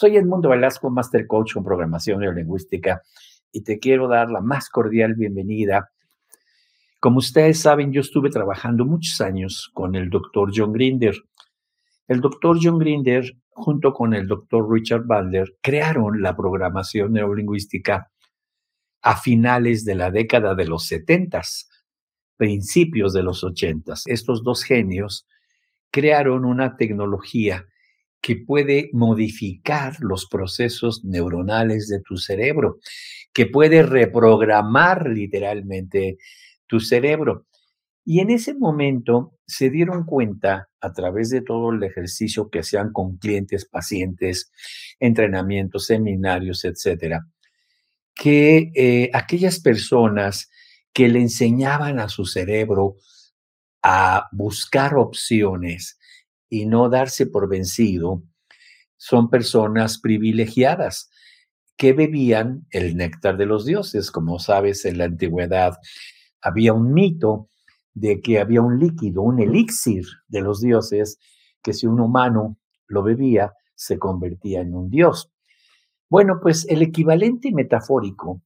Soy Edmundo Velasco, Master Coach con Programación Neurolingüística, y te quiero dar la más cordial bienvenida. Como ustedes saben, yo estuve trabajando muchos años con el doctor John Grinder. El doctor John Grinder, junto con el doctor Richard Bandler, crearon la programación neurolingüística a finales de la década de los 70, principios de los 80. Estos dos genios crearon una tecnología que puede modificar los procesos neuronales de tu cerebro, que puede reprogramar literalmente tu cerebro. Y en ese momento se dieron cuenta, a través de todo el ejercicio que hacían con clientes, pacientes, entrenamientos, seminarios, etcétera, que eh, aquellas personas que le enseñaban a su cerebro a buscar opciones y no darse por vencido, son personas privilegiadas que bebían el néctar de los dioses. Como sabes, en la antigüedad había un mito de que había un líquido, un elixir de los dioses, que si un humano lo bebía, se convertía en un dios. Bueno, pues el equivalente metafórico,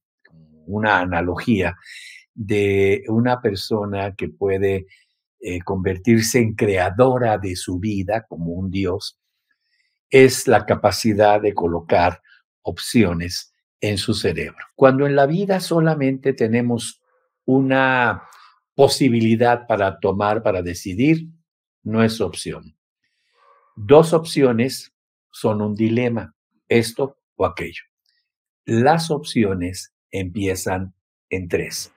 una analogía de una persona que puede eh, convertirse en creadora de su vida como un Dios, es la capacidad de colocar opciones en su cerebro. Cuando en la vida solamente tenemos una posibilidad para tomar, para decidir, no es opción. Dos opciones son un dilema, esto o aquello. Las opciones empiezan en tres.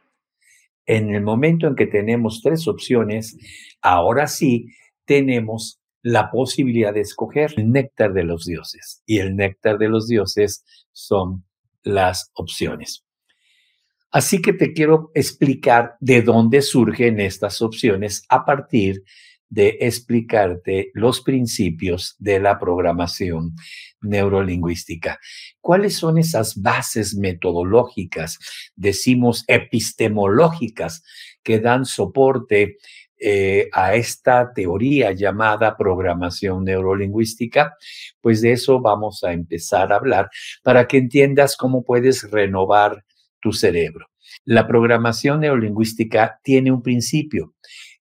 En el momento en que tenemos tres opciones, ahora sí tenemos la posibilidad de escoger el néctar de los dioses. Y el néctar de los dioses son las opciones. Así que te quiero explicar de dónde surgen estas opciones a partir de explicarte los principios de la programación neurolingüística. ¿Cuáles son esas bases metodológicas, decimos epistemológicas, que dan soporte eh, a esta teoría llamada programación neurolingüística? Pues de eso vamos a empezar a hablar para que entiendas cómo puedes renovar tu cerebro. La programación neurolingüística tiene un principio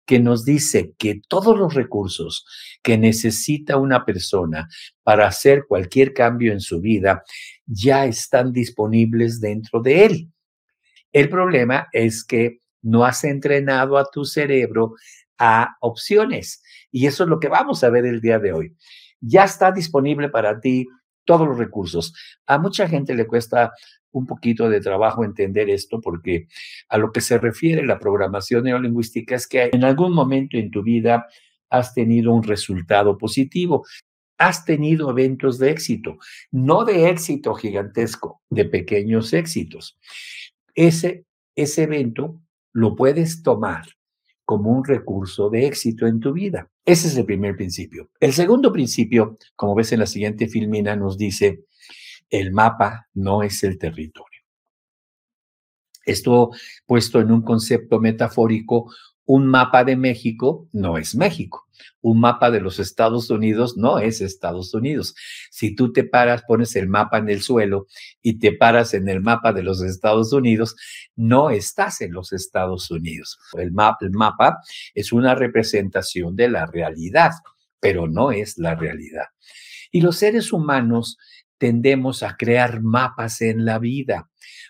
que nos dice que todos los recursos que necesita una persona para hacer cualquier cambio en su vida ya están disponibles dentro de él. El problema es que no has entrenado a tu cerebro a opciones y eso es lo que vamos a ver el día de hoy. Ya está disponible para ti todos los recursos. A mucha gente le cuesta un poquito de trabajo entender esto porque a lo que se refiere la programación neurolingüística es que en algún momento en tu vida has tenido un resultado positivo. Has tenido eventos de éxito, no de éxito gigantesco, de pequeños éxitos. Ese, ese evento lo puedes tomar como un recurso de éxito en tu vida. Ese es el primer principio. El segundo principio, como ves en la siguiente filmina, nos dice, el mapa no es el territorio. Esto puesto en un concepto metafórico, un mapa de México no es México. Un mapa de los Estados Unidos no es Estados Unidos. Si tú te paras, pones el mapa en el suelo y te paras en el mapa de los Estados Unidos, no estás en los Estados Unidos. El, el mapa es una representación de la realidad, pero no es la realidad. Y los seres humanos tendemos a crear mapas en la vida,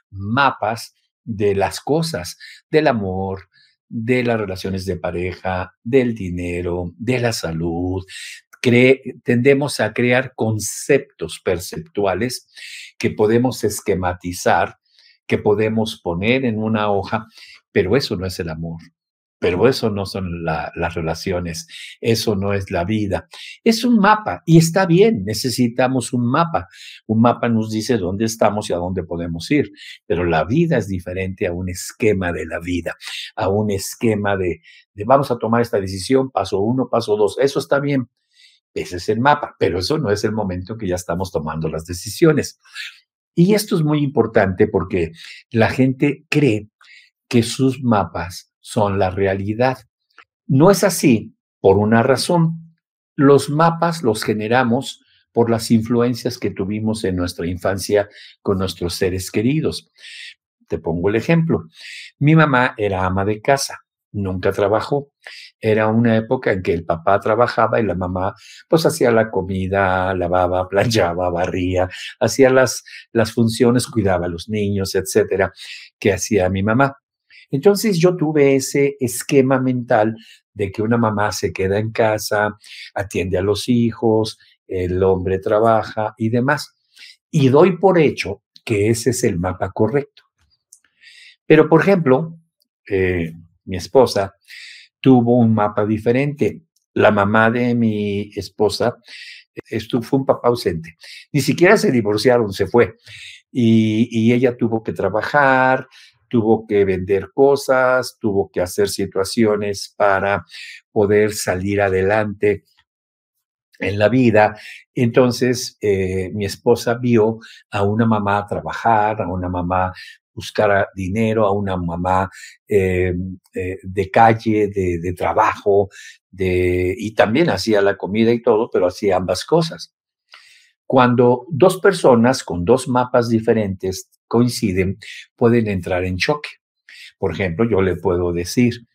mapas de las cosas, del amor, de las relaciones de pareja, del dinero, de la salud. tendemos a crear conceptos perceptuales que podemos esquematizar, que podemos poner en una hoja, pero eso no es el amor. Pero eso no son las relaciones, eso no es la vida. Es un mapa y está bien, necesitamos un mapa. Un mapa nos dice dónde estamos y a dónde podemos ir, pero la vida es diferente a un esquema de la vida, a un esquema de, de vamos a tomar esta decisión, paso uno, paso dos. Eso está bien, ese es el mapa, pero eso no es el momento que ya estamos tomando las decisiones. Y esto es muy importante porque la gente cree que sus mapas son la realidad. No es así por una razón. Los mapas los generamos por las influencias que tuvimos en nuestra infancia con nuestros seres queridos. Te pongo el ejemplo. Mi mamá era ama de casa, nunca trabajó. Era una época en que el papá trabajaba y la mamá pues hacía la comida, lavaba, planchaba, barría, hacía las, las funciones, cuidaba a los niños, etcétera, que hacía mi mamá. Entonces yo tuve ese esquema mental de que una mamá se queda en casa, atiende a los hijos, el hombre trabaja y demás. Y doy por hecho que ese es el mapa correcto. Pero, por ejemplo, eh, mi esposa tuvo un mapa diferente. La mamá de mi esposa estuvo, fue un papá ausente. Ni siquiera se divorciaron, se fue. Y ella tuvo que trabajar, tuvo que vender cosas, tuvo que hacer situaciones para poder salir adelante en la vida. Entonces, eh, mi esposa vio a una mamá trabajar, a una mamá buscar dinero, a una mamá eh, eh, de calle, de, de trabajo, de, y también hacía la comida y todo, pero hacía ambas cosas. Cuando dos personas con dos mapas diferentes coinciden, pueden entrar en choque. Por ejemplo, yo le puedo decir,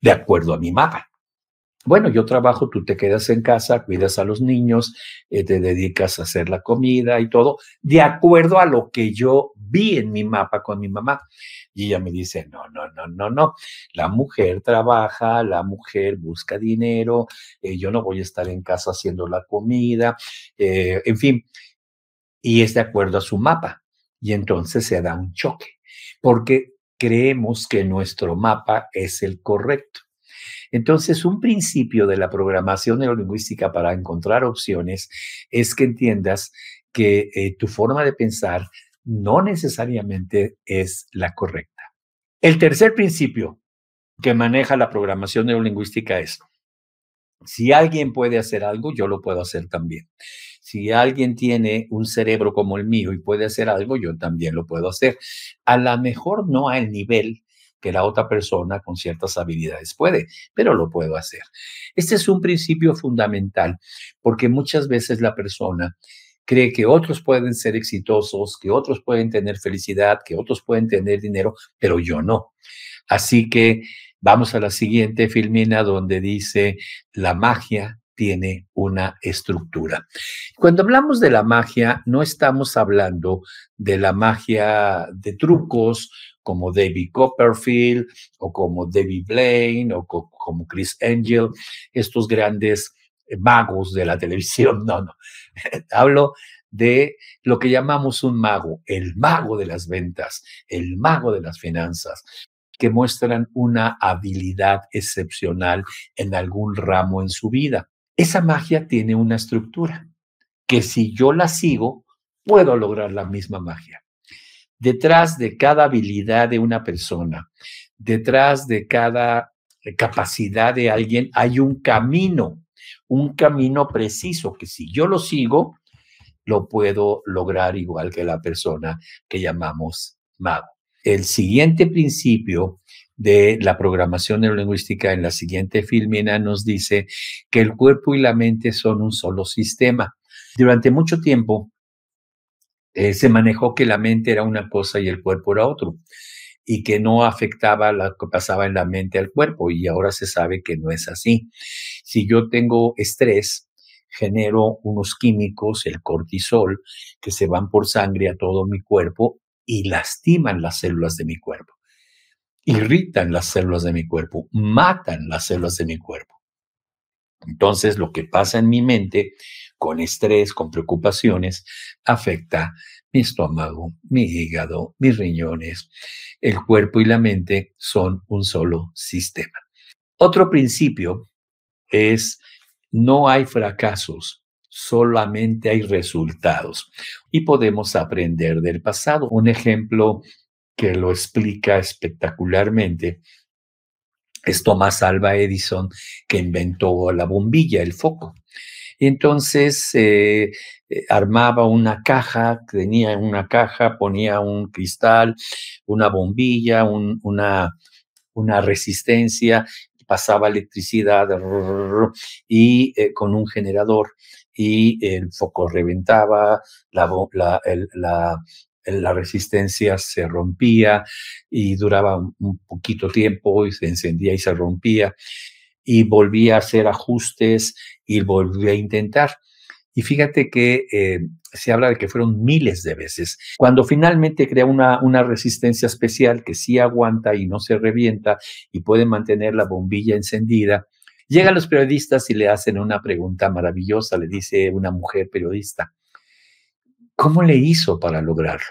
de acuerdo a mi mapa, bueno, yo trabajo, tú te quedas en casa, cuidas a los niños, eh, te dedicas a hacer la comida y todo, de acuerdo a lo que yo vi en mi mapa con mi mamá. Y ella me dice, no, no, no, no, no, la mujer trabaja, la mujer busca dinero, eh, yo no voy a estar en casa haciendo la comida, eh, en fin, y es de acuerdo a su mapa. Y entonces se da un choque, porque creemos que nuestro mapa es el correcto. Entonces, un principio de la programación neurolingüística para encontrar opciones es que entiendas que eh, tu forma de pensar no necesariamente es la correcta. El tercer principio que maneja la programación neurolingüística es, si alguien puede hacer algo, yo lo puedo hacer también. Si alguien tiene un cerebro como el mío y puede hacer algo, yo también lo puedo hacer. A lo mejor no al nivel que la otra persona con ciertas habilidades puede, pero lo puedo hacer. Este es un principio fundamental porque muchas veces la persona cree que otros pueden ser exitosos, que otros pueden tener felicidad, que otros pueden tener dinero, pero yo no. Así que vamos a la siguiente filmina donde dice la magia tiene una estructura. Cuando hablamos de la magia, no estamos hablando de la magia de trucos como David Copperfield o como David Blaine o como Chris Angel, estos grandes eh, magos de la televisión. No, no. Hablo de lo que llamamos un mago, el mago de las ventas, el mago de las finanzas, que muestran una habilidad excepcional en algún ramo en su vida. Esa magia tiene una estructura que si yo la sigo, puedo lograr la misma magia. Detrás de cada habilidad de una persona, detrás de cada capacidad de alguien, hay un camino, un camino preciso que si yo lo sigo, lo puedo lograr igual que la persona que llamamos mago. El siguiente principio de la programación neurolingüística en la siguiente filmina nos dice que el cuerpo y la mente son un solo sistema. Durante mucho tiempo, eh, se manejó que la mente era una cosa y el cuerpo era otro, y que no afectaba lo que pasaba en la mente al cuerpo, y ahora se sabe que no es así. Si yo tengo estrés, genero unos químicos, el cortisol, que se van por sangre a todo mi cuerpo y lastiman las células de mi cuerpo, irritan las células de mi cuerpo, matan las células de mi cuerpo. Entonces, lo que pasa en mi mente con estrés, con preocupaciones, afecta mi estómago, mi hígado, mis riñones. El cuerpo y la mente son un solo sistema. Otro principio es no hay fracasos, solamente hay resultados y podemos aprender del pasado. Un ejemplo que lo explica espectacularmente es Thomas Alva Edison, que inventó la bombilla, el foco. Entonces eh, eh, armaba una caja, tenía una caja, ponía un cristal, una bombilla, una, una resistencia, pasaba electricidad y eh, con un generador y el foco reventaba, la, la, resistencia se rompía y duraba un, poquito tiempo y se encendía y se rompía y volvía a hacer ajustes y volvía a intentar. Y fíjate que eh, se habla de que fueron miles de veces. Cuando finalmente crea una, una resistencia especial que sí aguanta y no se revienta y puede mantener la bombilla encendida, llegan los periodistas y le hacen una pregunta maravillosa, le dice una mujer periodista, ¿cómo le hizo para lograrlo?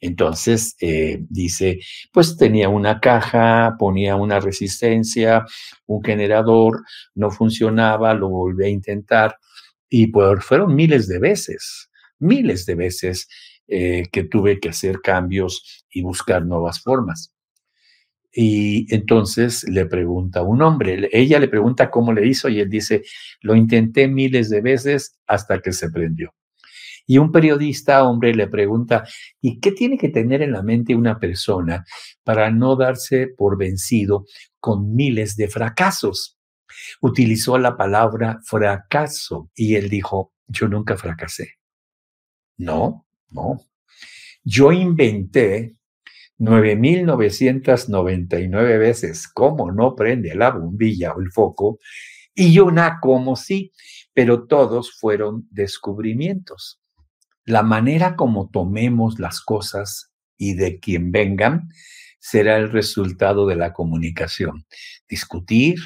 Entonces eh, dice, pues tenía una caja, ponía una resistencia, un generador, no funcionaba, lo volví a intentar y fueron miles de veces miles de veces eh, que tuve que hacer cambios y buscar nuevas formas. Y entonces le pregunta un hombre, ella le pregunta cómo le hizo y él dice, lo intenté miles de veces hasta que se prendió. Y un periodista, hombre, le pregunta, ¿y qué tiene que tener en la mente una persona para no darse por vencido con miles de fracasos? Utilizó la palabra fracaso y él dijo, yo nunca fracasé. No, no. Yo inventé 9.999 veces cómo no prende la bombilla o el foco y una como sí, pero todos fueron descubrimientos. La manera como tomemos las cosas y de quien vengan será el resultado de la comunicación. Discutir,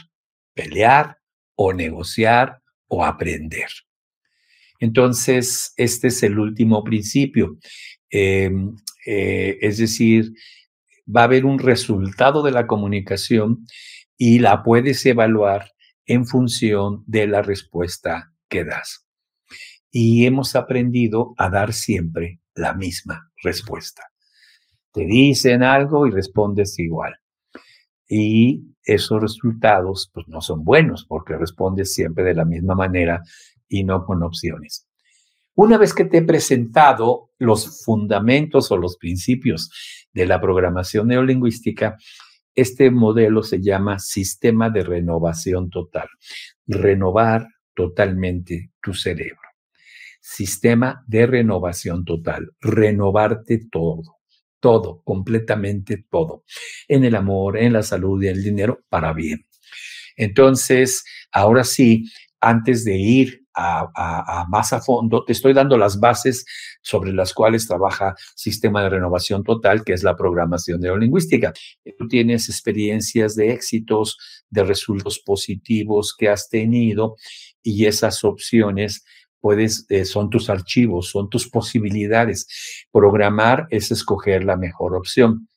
pelear o negociar o aprender. Entonces, este es el último principio. Em, eh, es decir, va a haber un resultado de la comunicación y la puedes evaluar en función de la respuesta que das. Y hemos aprendido a dar siempre la misma respuesta. Te dicen algo y respondes igual. Y esos resultados pues no son buenos porque respondes siempre de la misma manera y no con opciones. Una vez que te he presentado los fundamentos o los principios de la programación neolingüística, este modelo se llama sistema de renovación total. Renovar totalmente tu cerebro. Sistema de renovación total. Renovarte todo, todo, completamente todo. En el amor, en la salud y en el dinero, para bien. Entonces, ahora sí, antes de ir a, más a fondo, te estoy dando las bases sobre las cuales trabaja Sistema de Renovación Total, que es la programación neurolingüística. Tú tienes experiencias de éxitos, de resultados positivos que has tenido y esas opciones puedes, eh, son tus archivos, son tus posibilidades. Programar es escoger la mejor opción.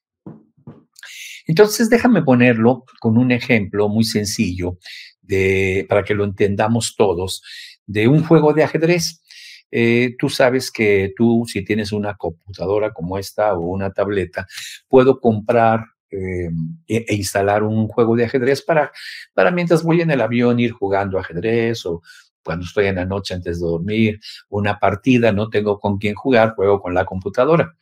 Entonces, déjame ponerlo con un ejemplo muy sencillo de, para que lo entendamos todos de un juego de ajedrez. Eh, tú sabes que tú, si tienes una computadora como esta o una tableta, puedo comprar eh, e, e, instalar un juego de ajedrez para, para mientras voy en el avión ir jugando ajedrez o cuando estoy en la noche antes de dormir, una partida, no tengo con quién jugar, juego con la computadora.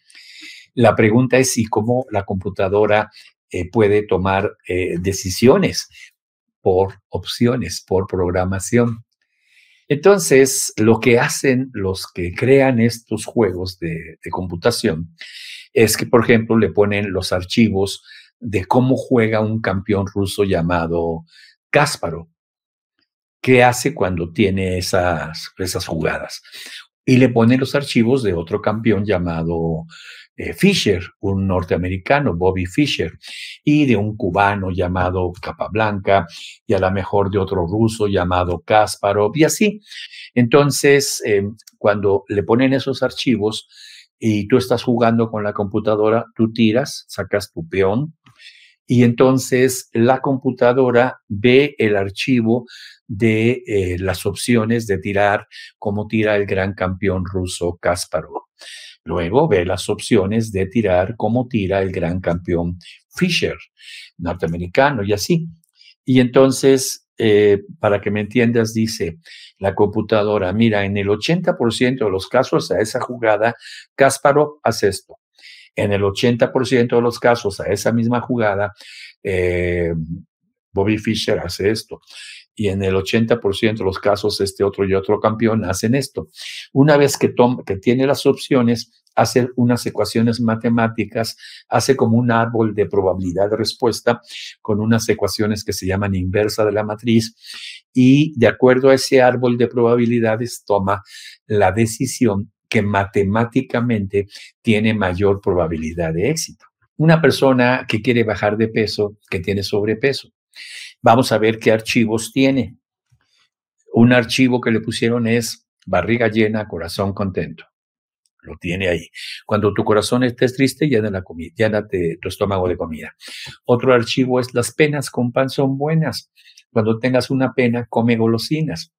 La pregunta es si cómo la computadora eh, puede tomar decisiones por opciones, por programación. Entonces, lo que hacen los que crean estos juegos de, computación es que, por ejemplo, le ponen los archivos de cómo juega un campeón ruso llamado Kasparov, qué hace cuando tiene esas, esas jugadas. Y le ponen los archivos de otro campeón llamado eh, Fisher, un norteamericano, Bobby Fischer, y de un cubano llamado Capablanca, y a lo mejor de otro ruso llamado Kasparov, y así. Entonces, em, cuando le ponen esos archivos y tú estás jugando con la computadora, tú tiras, sacas tu peón, y entonces la computadora ve el archivo de eh, las opciones de tirar como tira el gran campeón ruso Kasparov. Luego ve las opciones de tirar como tira el gran campeón Fisher, norteamericano, y así. Y entonces, eh, para que me entiendas, dice la computadora, mira, en el 80% de los casos a esa jugada, Kasparov hace esto. En el 80% de los casos a esa misma jugada, eh, Bobby Fischer hace esto. Y en el 80% de los casos este otro y otro campeón hacen esto. Una vez que, que tiene las opciones, hace unas ecuaciones matemáticas, hace como un árbol de probabilidad de respuesta con unas ecuaciones que se llaman inversa de la matriz y de acuerdo a ese árbol de probabilidades toma la decisión que matemáticamente tiene mayor probabilidad de éxito. Una persona que quiere bajar de peso, que tiene sobrepeso, vamos a ver qué archivos tiene. Un archivo que le pusieron es barriga llena, corazón contento. Lo tiene ahí. Cuando tu corazón esté triste, llena la llénate tu estómago de comida. Otro archivo es las penas con pan son buenas. Cuando tengas una pena, come golosinas.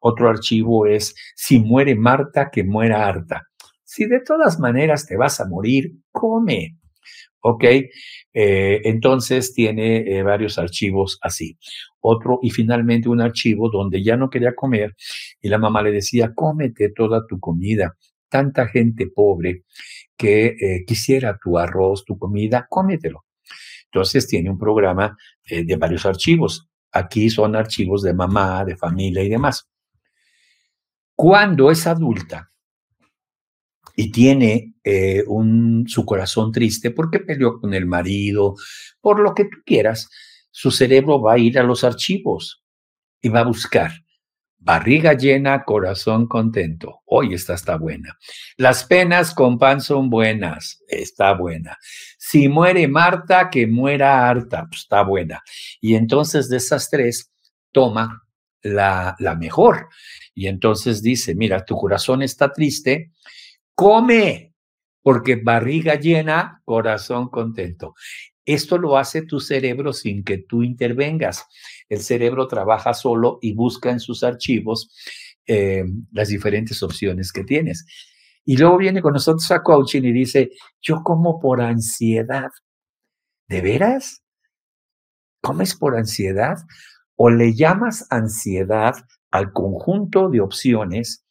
Otro archivo es si muere Marta, que muera harta. Si de todas maneras te vas a morir, come. ¿Ok? Eh, entonces tiene eh, varios archivos así. Otro y finalmente un archivo donde ya no quería comer y la mamá le decía, cómete toda tu comida. Tanta gente pobre que eh, quisiera tu arroz, tu comida, cómetelo. Entonces tiene un programa de varios archivos. Aquí son archivos de mamá, de familia y demás. Cuando es adulta, y tiene eh, un, su corazón triste porque peleó con el marido, por lo que tú quieras, su cerebro va a ir a los archivos y va a buscar barriga llena, corazón contento. Hoy esta está buena. Las penas con pan son buenas, está buena. Si muere Marta, que muera harta, pues está buena. Y entonces de esas tres, toma la, la mejor. Y entonces dice, mira, tu corazón está triste, come, porque barriga llena, corazón contento. Esto lo hace tu cerebro sin que tú intervengas. El cerebro trabaja solo y busca en sus archivos eh, las diferentes opciones que tienes. Y luego viene con nosotros a coaching y dice, yo como por ansiedad. ¿De veras? ¿Comes por ansiedad? ¿O le llamas ansiedad al conjunto de opciones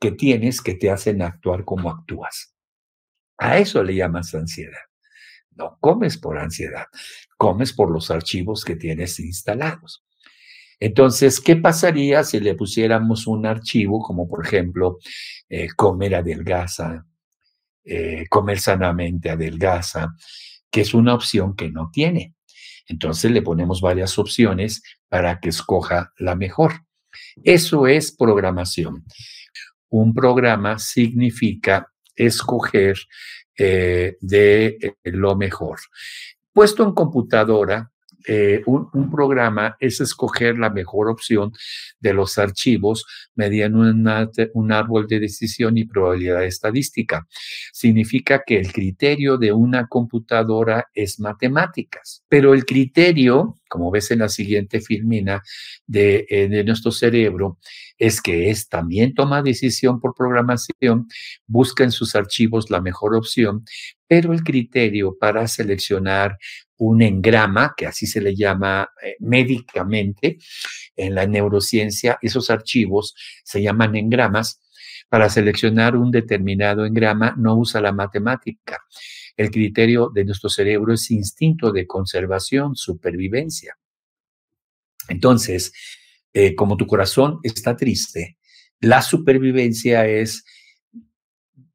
que tienes que te hacen actuar como actúas. A eso le llamas ansiedad. No comes por ansiedad, comes por los archivos que tienes instalados. Entonces, ¿qué pasaría si le pusiéramos un archivo como, por ejemplo, eh, comer adelgaza, eh, comer sanamente adelgaza, que es una opción que no tiene? Entonces le ponemos varias opciones para que escoja la mejor. Eso es programación un programa significa escoger eh, de eh, lo mejor. Puesto en computadora, eh, un, programa es escoger la mejor opción de los archivos mediante un árbol de decisión y probabilidad estadística. Significa que el criterio de una computadora es matemáticas, pero el criterio, como ves en la siguiente filmina de, eh, de nuestro cerebro, es que es también toma decisión por programación, busca en sus archivos la mejor opción, pero el criterio para seleccionar un engrama, que así se le llama eh, médicamente en la neurociencia, esos archivos se llaman engramas. Para seleccionar un determinado engrama no usa la matemática. El criterio de nuestro cerebro es instinto de conservación, supervivencia. Entonces, eh, como tu corazón está triste, la supervivencia es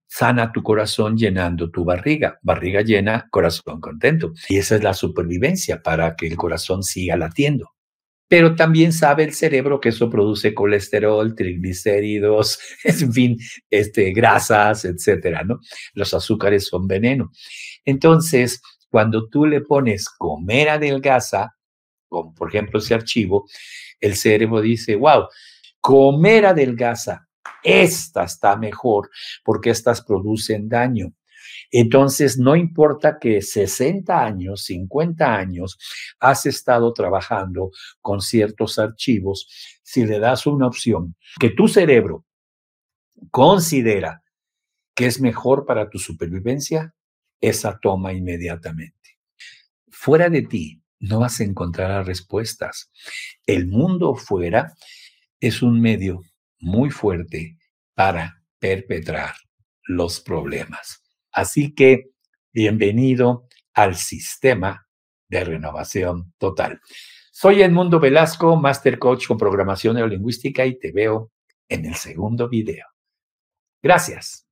sana tu corazón llenando tu barriga. Barriga llena, corazón contento. Y esa es la supervivencia para que el corazón siga latiendo. Pero también sabe el cerebro que eso produce colesterol, triglicéridos, en fin, este, grasas, etcétera, ¿no? Los azúcares son veneno. Entonces, cuando tú le pones comer adelgaza, como por ejemplo ese archivo, el cerebro dice, wow, comer adelgaza, esta está mejor porque estas producen daño. Entonces, no importa que 60 años, 50 años, has estado trabajando con ciertos archivos, si le das una opción que tu cerebro considera que es mejor para tu supervivencia, esa toma inmediatamente. Fuera de ti no vas a encontrar respuestas. El mundo fuera es un medio muy fuerte para perpetrar los problemas. Así que bienvenido al sistema de renovación total. Soy Edmundo Velasco, Master Coach con Programación Neurolingüística y te veo en el segundo video. Gracias.